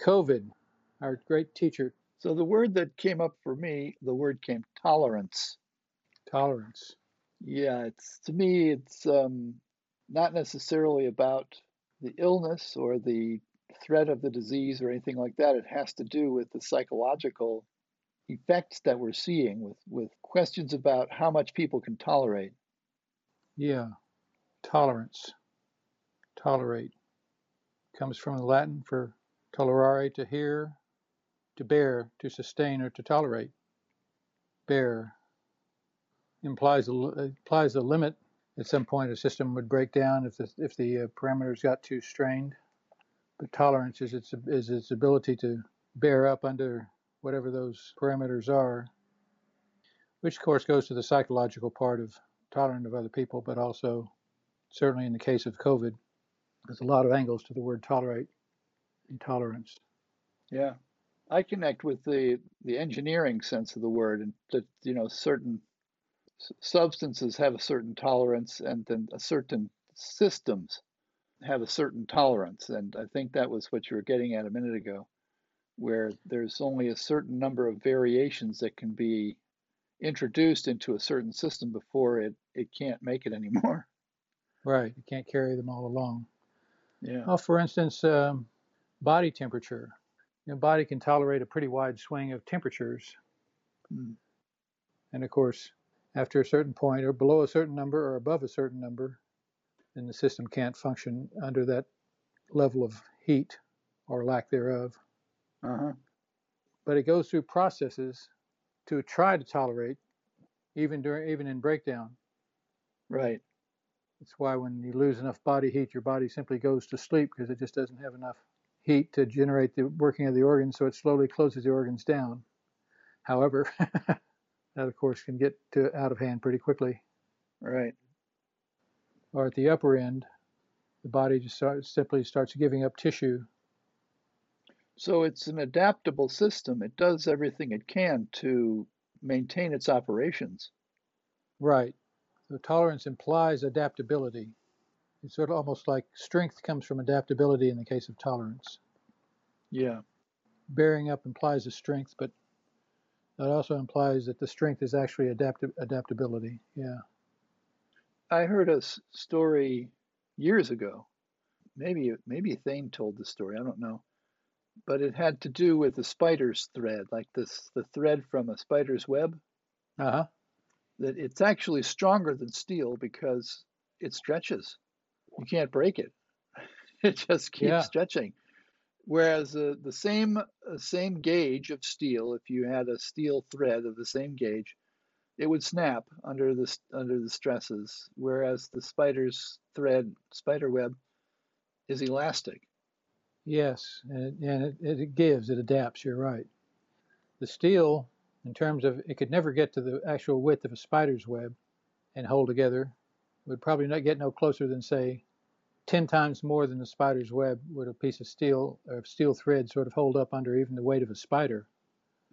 COVID, our great teacher, So the word that came up for me, the word came tolerance. tolerance. Yeah, it's to me, it's um, not necessarily about the illness or the threat of the disease or anything like that. It has to do with the psychological effects that we're seeing with, with questions about how much people can tolerate. Yeah, tolerance. Tolerate comes from the Latin for tolerare, to hear, to bear, to sustain, or to tolerate. Bear implies a, implies a limit. At some point, a system would break down if the, if the uh, parameters got too strained. But tolerance is its, is its ability to bear up under whatever those parameters are, which of course goes to the psychological part of tolerant of other people, but also certainly in the case of COVID, there's a lot of angles to the word tolerate and tolerance. Yeah. I connect with the, the engineering sense of the word and that, you know, certain substances have a certain tolerance and then a certain systems have a certain tolerance. And I think that was what you were getting at a minute ago, where there's only a certain number of variations that can be introduced into a certain system before it, it can't make it anymore. Right, you can't carry them all along. Yeah. Well, for instance, um, body temperature. Your body can tolerate a pretty wide swing of temperatures. Mm. And of course, after a certain point, or below a certain number, or above a certain number, then the system can't function under that level of heat or lack thereof. Uh-huh. But it goes through processes to try to tolerate, even during, even in breakdown. Right. That's why when you lose enough body heat, your body simply goes to sleep because it just doesn't have enough heat to generate the working of the organs, so it slowly closes the organs down. However, that of course can get to out of hand pretty quickly. Right. Or at the upper end, the body just starts, simply starts giving up tissue. So it's an adaptable system. It does everything it can to maintain its operations. Right. So tolerance implies adaptability. It's sort of almost like strength comes from adaptability in the case of tolerance. Yeah. Bearing up implies a strength, but that also implies that the strength is actually adapti- adaptability. Yeah. I heard a s- story years ago. Maybe maybe Thane told the story. I don't know, but it had to do with the spider's thread, like this the thread from a spider's web. Uh huh. That it's actually stronger than steel because it stretches. You can't break it. It just keeps Yeah. stretching. Whereas uh, the same uh, same gauge of steel, if you had a steel thread of the same gauge, it would snap under the under the stresses. Whereas the spider's thread, spider web, is elastic. Yes, and, it, and it, it gives, it adapts. You're right. The steel, in terms of it could never get to the actual width of a spider's web and hold together, would probably not get no closer than say 10 times more than the spider's web would a piece of steel or steel thread sort of hold up under even the weight of a spider.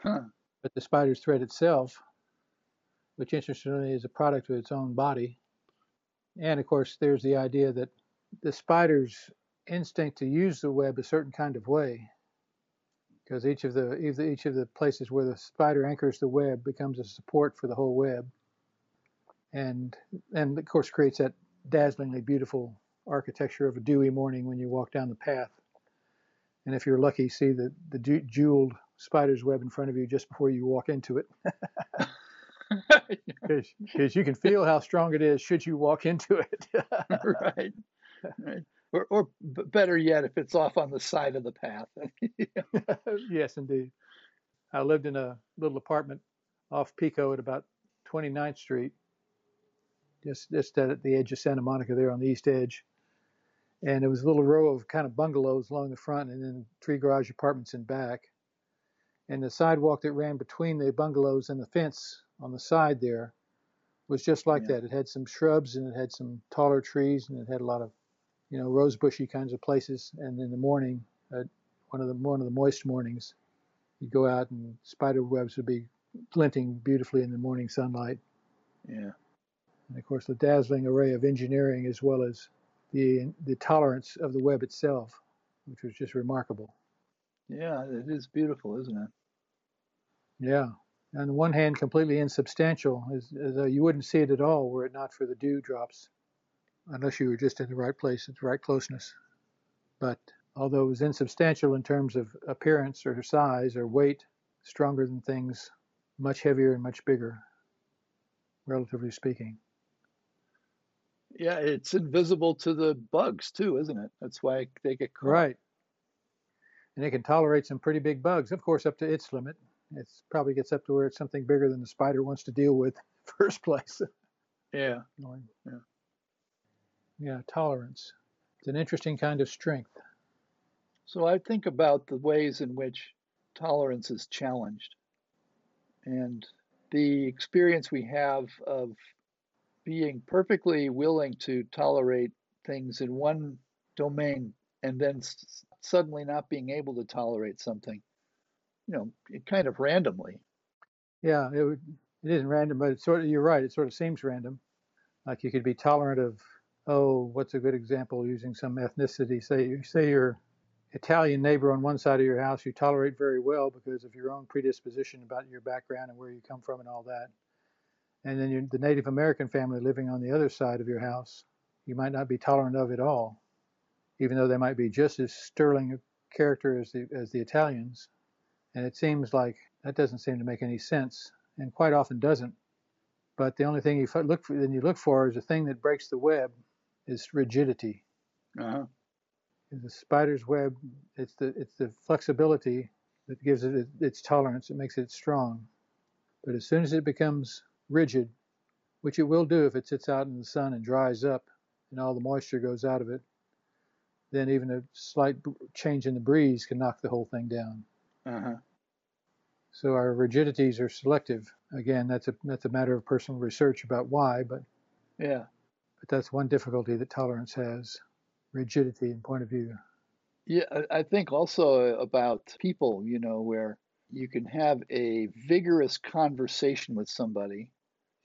Huh. But the spider's thread itself, which interestingly is a product of its own body, and of course there's the idea that the spider's instinct to use the web a certain kind of way, because each of the each of the places where the spider anchors the web becomes a support for the whole web, and and of course creates that dazzlingly beautiful architecture of a dewy morning when you walk down the path. And if you're lucky, see the the jeweled spider's web in front of you just before you walk into it, because you can feel how strong it is should you walk into it. right. Right. Or, or better yet, if it's off on the side of the path. yes, indeed. I lived in a little apartment off Pico at about 29th Street, just just at the edge of Santa Monica, there on the east edge. And it was a little row of kind of bungalows along the front, and then three garage apartments in back. And the sidewalk that ran between the bungalows and the fence on the side there was just like Yeah. that. It had some shrubs and it had some taller trees, and it had a lot of, you know, rose bushy kinds of places. And in the morning, uh, one of the one of the moist mornings, you'd go out and spider webs would be glinting beautifully in the morning sunlight. yeah. And of course, the dazzling array of engineering as well as the the tolerance of the web itself, which was just remarkable. Yeah, it is beautiful, isn't it? Yeah. On the one hand, completely insubstantial, as, as though you wouldn't see it at all were it not for the dew drops, unless you were just in the right place at the right closeness. But although it was insubstantial in terms of appearance or size or weight, stronger than things much heavier and much bigger, relatively speaking. Yeah, it's invisible to the bugs too, isn't it? That's why they get caught. Right. And it can tolerate some pretty big bugs, of course, up to its limit. It probably gets up to where it's something bigger than the spider wants to deal with first place. Yeah. Yeah. Yeah, tolerance. It's an interesting kind of strength. So I think about the ways in which tolerance is challenged and the experience we have of being perfectly willing to tolerate things in one domain and then s- suddenly not being able to tolerate something, you know, it kind of randomly. Yeah, it would, it isn't random, but it's sort of you're right. It sort of seems random. Like you could be tolerant of oh, what's a good example using some ethnicity? Say you say your Italian neighbor on one side of your house you tolerate very well because of your own predisposition about your background and where you come from and all that. And then the Native American family living on the other side of your house, you might not be tolerant of at all, even though they might be just as sterling a character as the as the Italians. And it seems like that doesn't seem to make any sense, and quite often doesn't. But the only thing you look for, then you look for is a thing that breaks the web, is rigidity. Uh-huh. The spider's web, it's the it's the flexibility that gives it its tolerance. It makes it strong. But as soon as it becomes rigid, which it will do if it sits out in the sun and dries up, and all the moisture goes out of it, then even a slight change in the breeze can knock the whole thing down. Uh-huh. So our rigidities are selective. Again, that's a that's a matter of personal research about why, but Yeah. but that's one difficulty that tolerance has, rigidity in point of view. Yeah, I I think also about people, you know, where you can have a vigorous conversation with somebody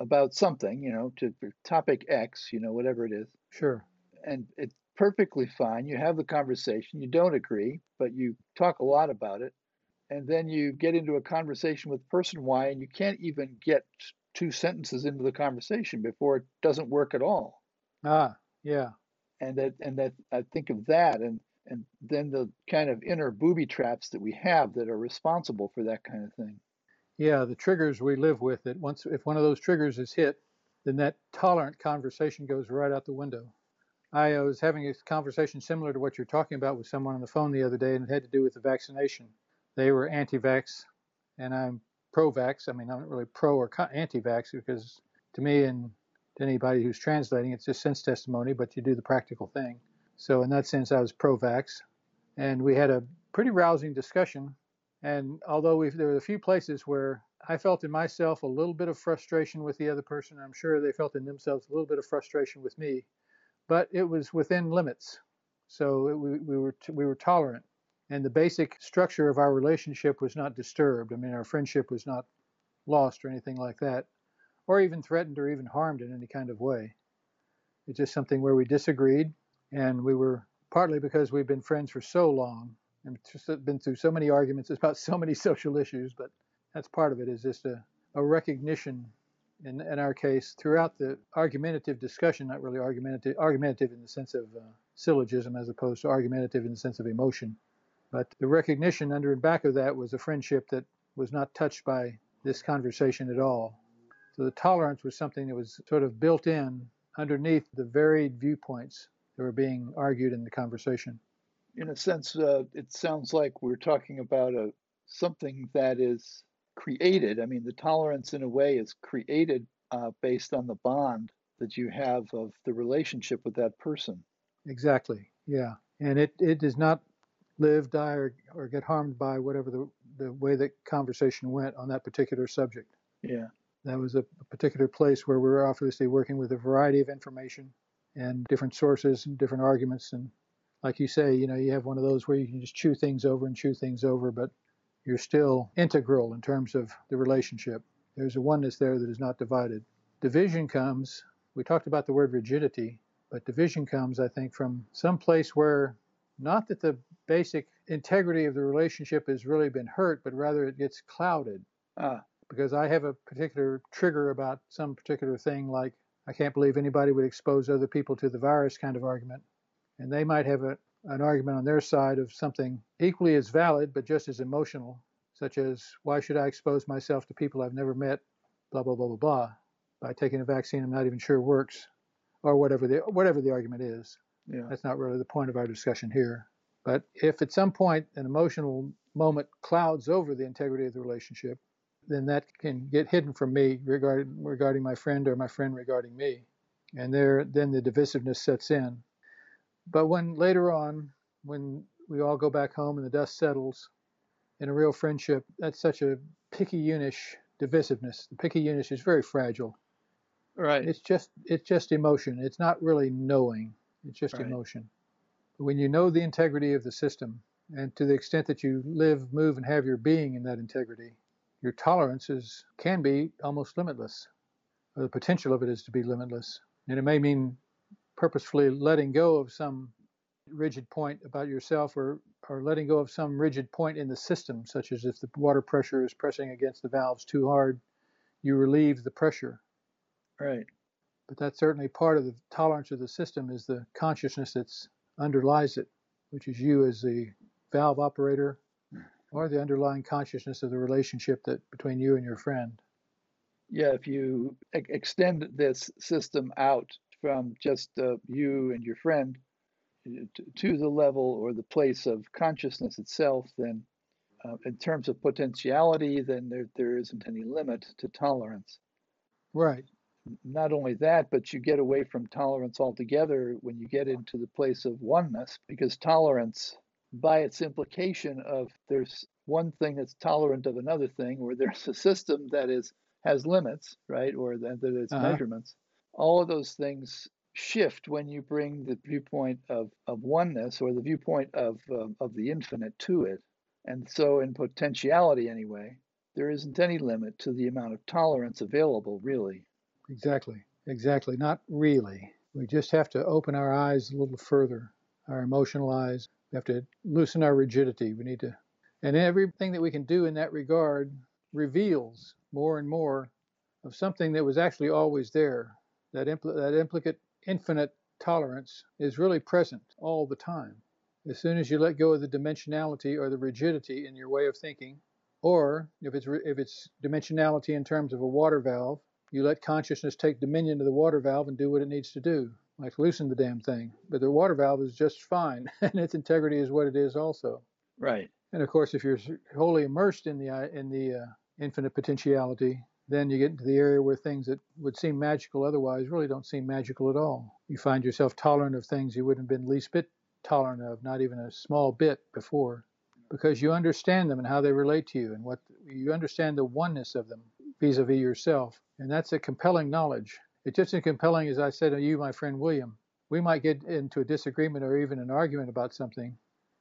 about something, you know, to topic X, you know, whatever it is, Sure. and it's perfectly fine. You have the conversation, you don't agree, but you talk a lot about it, and then you get into a conversation with person Y, and you can't even get two sentences into the conversation before it doesn't work at all. Ah, yeah. And that, and that, I think of that, and and then the kind of inner booby traps that we have that are responsible for that kind of thing. Yeah, the triggers we live with that once if one of those triggers is hit, then that tolerant conversation goes right out the window. I uh, was having a conversation similar to what you're talking about with someone on the phone the other day, and it had to do with the vaccination. They were anti-vax, and I'm pro-vax. I mean, I'm not really pro or anti-vax because to me and to anybody who's translating, it's just sense testimony, but you do the practical thing. So in that sense, I was pro-vax, and we had a pretty rousing discussion. And although there were a few places where I felt in myself a little bit of frustration with the other person, I'm sure they felt in themselves a little bit of frustration with me, but it was within limits. So it, we, we were we were tolerant, and the basic structure of our relationship was not disturbed. I mean, our friendship was not lost or anything like that, or even threatened or even harmed in any kind of way. It's just something where we disagreed and we were partly because we've been friends for so long just been through so many arguments about so many social issues, but that's part of it is just a, a recognition in, in our case throughout the argumentative discussion, not really argumentative, argumentative in the sense of uh, syllogism as opposed to argumentative in the sense of emotion. But the recognition under and back of that was a friendship that was not touched by this conversation at all. So the tolerance was something that was sort of built in underneath the varied viewpoints that were being argued in the conversation. In a sense, uh, it sounds like we're talking about a something that is created. I mean, the tolerance in a way is created uh, based on the bond that you have of the relationship with that person. Exactly. Yeah, and it, it does not live, die, or, or get harmed by whatever the the way that conversation went on that particular subject. Yeah. That was a, a particular place where we were obviously working with a variety of information and different sources and different arguments. And like you say, you know, you have one of those where you can just chew things over and chew things over, but you're still integral in terms of the relationship. There's a oneness there that is not divided. Division comes, we talked about the word rigidity, but division comes, I think, from some place where Not that the basic integrity of the relationship has really been hurt, but rather it gets clouded. Ah, Because I have a particular trigger about some particular thing, like I can't believe anybody would expose other people to the virus kind of argument. And they might have a, an argument on their side of something equally as valid, but just as emotional, such as why should I expose myself to people I've never met, blah, blah, blah, blah, blah, by taking a vaccine I'm not even sure works, or whatever the, whatever the argument is. yeah. That's not really the point of our discussion here. But if at some point an emotional moment clouds over the integrity of the relationship, then that can get hidden from me regarding regarding my friend or my friend regarding me. And there then the divisiveness sets in. But when later on, when we all go back home and the dust settles in a real friendship, that's such a picayunish divisiveness. The picayunish is very fragile. Right. It's just it's just emotion. It's not really knowing. It's just Right. emotion. But when you know the integrity of the system, and to the extent that you live, move, and have your being in that integrity, your tolerance is can be almost limitless. Or the potential of it is to be limitless. And it may mean purposefully letting go of some rigid point about yourself or, or letting go of some rigid point in the system, such as if the water pressure is pressing against the valves too hard, you relieve the pressure Right. but that's certainly part of the tolerance of the system is the consciousness that's underlies it, which is you as the valve operator or the underlying consciousness of the relationship that between you and your friend. Yeah. If you extend this system out from just uh, you and your friend uh, to the level or the place of consciousness itself, then uh, in terms of potentiality, then there, there isn't any limit to tolerance. Right. Not only that, but you get away from tolerance altogether when you get into the place of oneness, because tolerance, by its implication of there's one thing that's tolerant of another thing, or there's a system that is has limits, right, or that, that it's Uh-huh. measurements. All of those things shift when you bring the viewpoint of, of oneness or the viewpoint of um, of the infinite to it. And so, in potentiality, anyway, there isn't any limit to the amount of tolerance available, really. Exactly. Exactly. Not really. We just have to open our eyes a little further, our emotional eyes. We have to loosen our rigidity. We need to, and everything that we can do in that regard reveals more and more of something that was actually always there. That, impl- that implicate infinite tolerance is really present all the time. As soon as you let go of the dimensionality or the rigidity in your way of thinking, or if it's re- if it's dimensionality in terms of a water valve, you let consciousness take dominion of the water valve and do what it needs to do, like loosen the damn thing. But the water valve is just fine, and its integrity is what it is also. Right. And of course, if you're wholly immersed in the in the uh, infinite potentiality, then you get into the area where things that would seem magical otherwise really don't seem magical at all. You find yourself tolerant of things you wouldn't have been least bit tolerant of, not even a small bit before, because you understand them and how they relate to you, and what you understand the oneness of them vis-a-vis yourself, and that's a compelling knowledge. It's just as compelling as I said to you, my friend William. We might get into a disagreement or even an argument about something,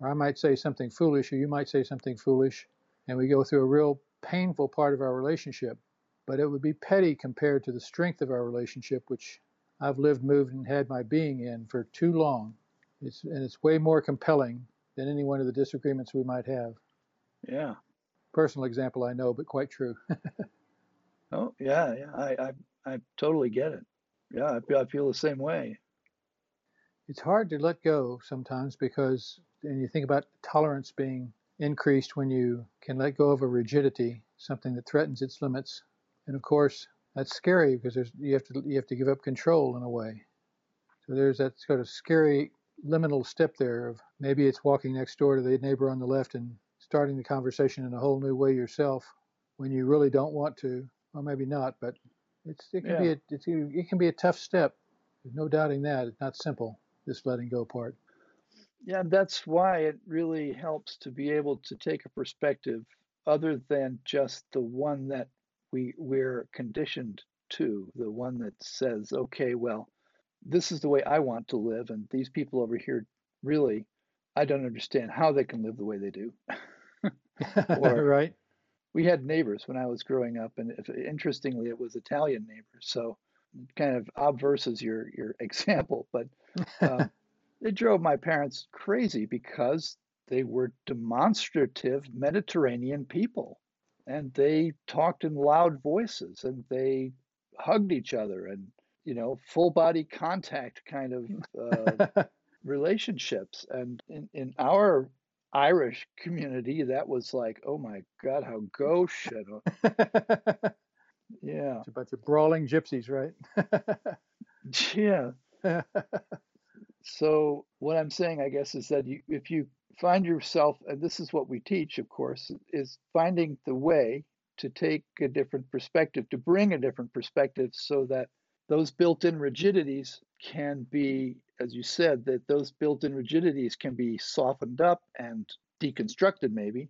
or I might say something foolish, or you might say something foolish, and we go through a real painful part of our relationship. But it would be petty compared to the strength of our relationship, which I've lived, moved, and had my being in for too long. It's, and it's way more compelling than any one of the disagreements we might have. Yeah. Personal example, I know, but quite true. Oh, yeah, yeah. I, I, I totally get it. Yeah, I feel, I feel the same way. it's hard to let go sometimes because and you think about tolerance being increased when you can let go of a rigidity, something that threatens its limits. And of course, that's scary because there's, you have to you have to give up control in a way. So there's that sort of scary liminal step there of maybe it's walking next door to the neighbor on the left and starting the conversation in a whole new way yourself when you really don't want to, or maybe not. But it's it can be a, it's, it can be a tough step. There's no doubting that. It's not simple. This letting go part. Yeah, that's why it really helps to be able to take a perspective other than just the one that we we're conditioned to, the one that says, okay, well, this is the way I want to live, and these people over here really, I don't understand how they can live the way they do. Or- right? we had neighbors when I was growing up, and if, interestingly, it was Italian neighbors. So kind of obverses your your example, but uh, They drove my parents crazy because they were demonstrative Mediterranean people and they talked in loud voices and they hugged each other and you know full body contact kind of uh, relationships. And in, in our irish community that was like oh my god how gauche yeah. It's a bunch of brawling gypsies right? Yeah. So what i'm saying i guess is that you, if you find yourself, and this is what we teach, of course, is finding the way to take a different perspective, to bring a different perspective so that those built in rigidities can be, as you said, that those built in rigidities can be softened up and deconstructed, maybe.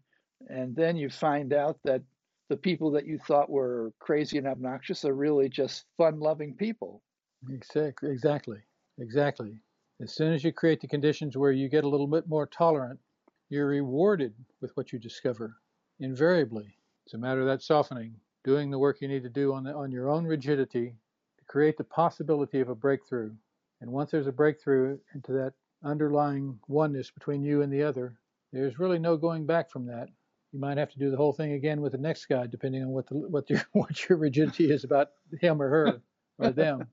And then you find out that the people that you thought were crazy and obnoxious are really just fun loving people. Exactly. Exactly. Exactly. As soon as you create the conditions where you get a little bit more tolerant, you're rewarded with what you discover. Invariably, it's a matter of that softening, doing the work you need to do on, the, on your own rigidity to create the possibility of a breakthrough. And once there's a breakthrough into that underlying oneness between you and the other, there's really no going back from that. You might have to do the whole thing again with the next guy, depending on what the, what what your rigidity is about him or her or them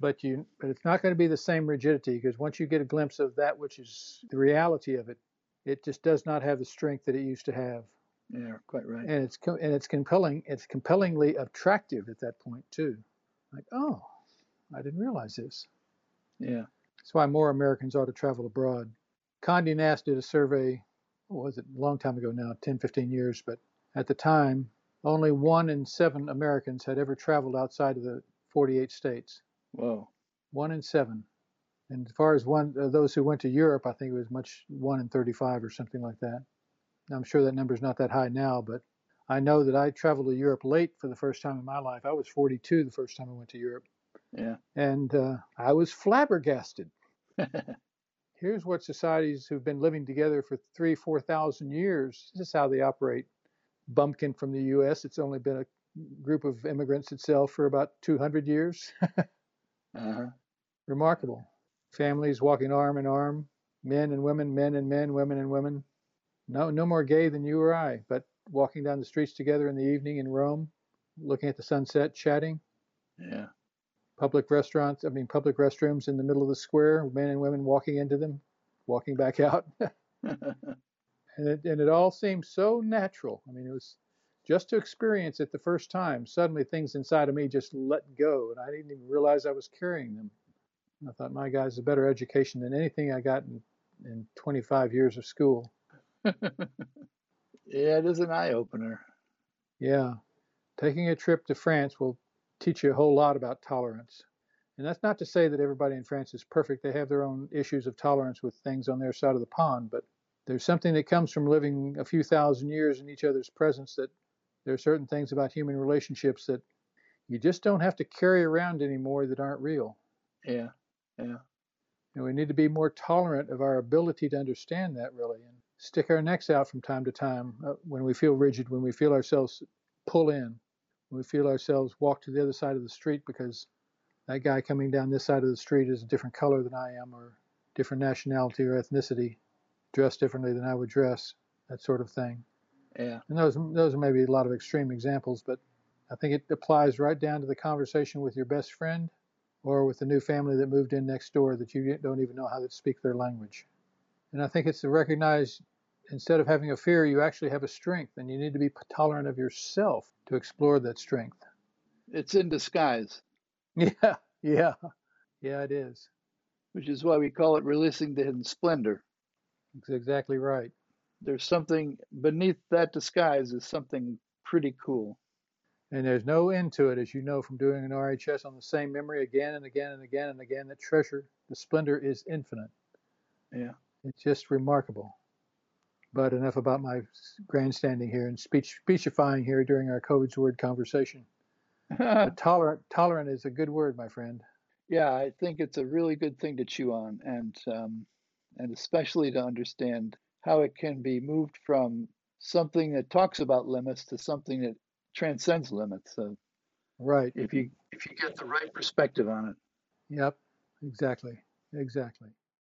but you but it's not going to be the same rigidity because once you get a glimpse of that which is the reality of it it just does not have the strength that it used to have. Yeah quite right. And it's and it's compelling it's compellingly attractive at that point too. Like oh i didn't realize this. Yeah. That's why more americans ought to travel abroad. Condé Nast did a survey what was it a long time ago now 10 15 years but at the time only one in seven americans had ever traveled outside of the 48 states Whoa. One in seven. And as far as one, uh, those who went to Europe, I think it was much one in 35 or something like that. I'm sure that number is not that high now, but I know that I traveled to Europe late for the first time in my life. I was 42 the first time I went to Europe. Yeah. And uh, I was flabbergasted. Here's what societies who've been living together for three, 4,000 years, this is how they operate. Bumpkin from the U.S., it's only been a group of immigrants itself for about 200 years. Uh-huh. Remarkable. Families walking arm in arm, men and women, men and men, women and women. No, no more gay than you or I, but walking down the streets together in the evening in Rome, looking at the sunset, chatting. Yeah. Public restaurants, I mean, public restrooms in the middle of the square, men and women walking into them, walking back out. and, it, and it all seemed so natural. I mean, it was just to experience it the first time, suddenly things inside of me just let go, and I didn't even realize I was carrying them. I thought, my guy's a better education than anything I got in, in 25 years of school. yeah, it is an eye opener. Yeah. Taking a trip to France will teach you a whole lot about tolerance. And that's not to say that everybody in France is perfect. They have their own issues of tolerance with things on their side of the pond, but there's something that comes from living a few thousand years in each other's presence that there are certain things about human relationships that you just don't have to carry around anymore that aren't real. Yeah, yeah. And we need to be more tolerant of our ability to understand that really and stick our necks out from time to time uh, when we feel rigid, when we feel ourselves pull in, when we feel ourselves walk to the other side of the street because that guy coming down this side of the street is a different color than I am or different nationality or ethnicity, dressed differently than I would dress, that sort of thing. Yeah. And those those are maybe a lot of extreme examples, but I think it applies right down to the conversation with your best friend or with the new family that moved in next door that you don't even know how to speak their language. And I think it's to recognize instead of having a fear, you actually have a strength, and you need to be tolerant of yourself to explore that strength. It's in disguise. Yeah, yeah, yeah, it is. Which is why we call it releasing the hidden splendor. That's exactly right there's something beneath that disguise is something pretty cool. And there's no end to it, as you know from doing an RHS on the same memory again and again and again and again. That treasure, the splendor is infinite. Yeah. It's just remarkable. But enough about my grandstanding here and speech speechifying here during our codes word conversation. tolerant tolerant is a good word, my friend. Yeah, I think it's a really good thing to chew on, and um, and especially to understand how it can be moved from something that talks about limits to something that transcends limits. So, right. If you if you get the right perspective on it. Yep. Exactly. Exactly.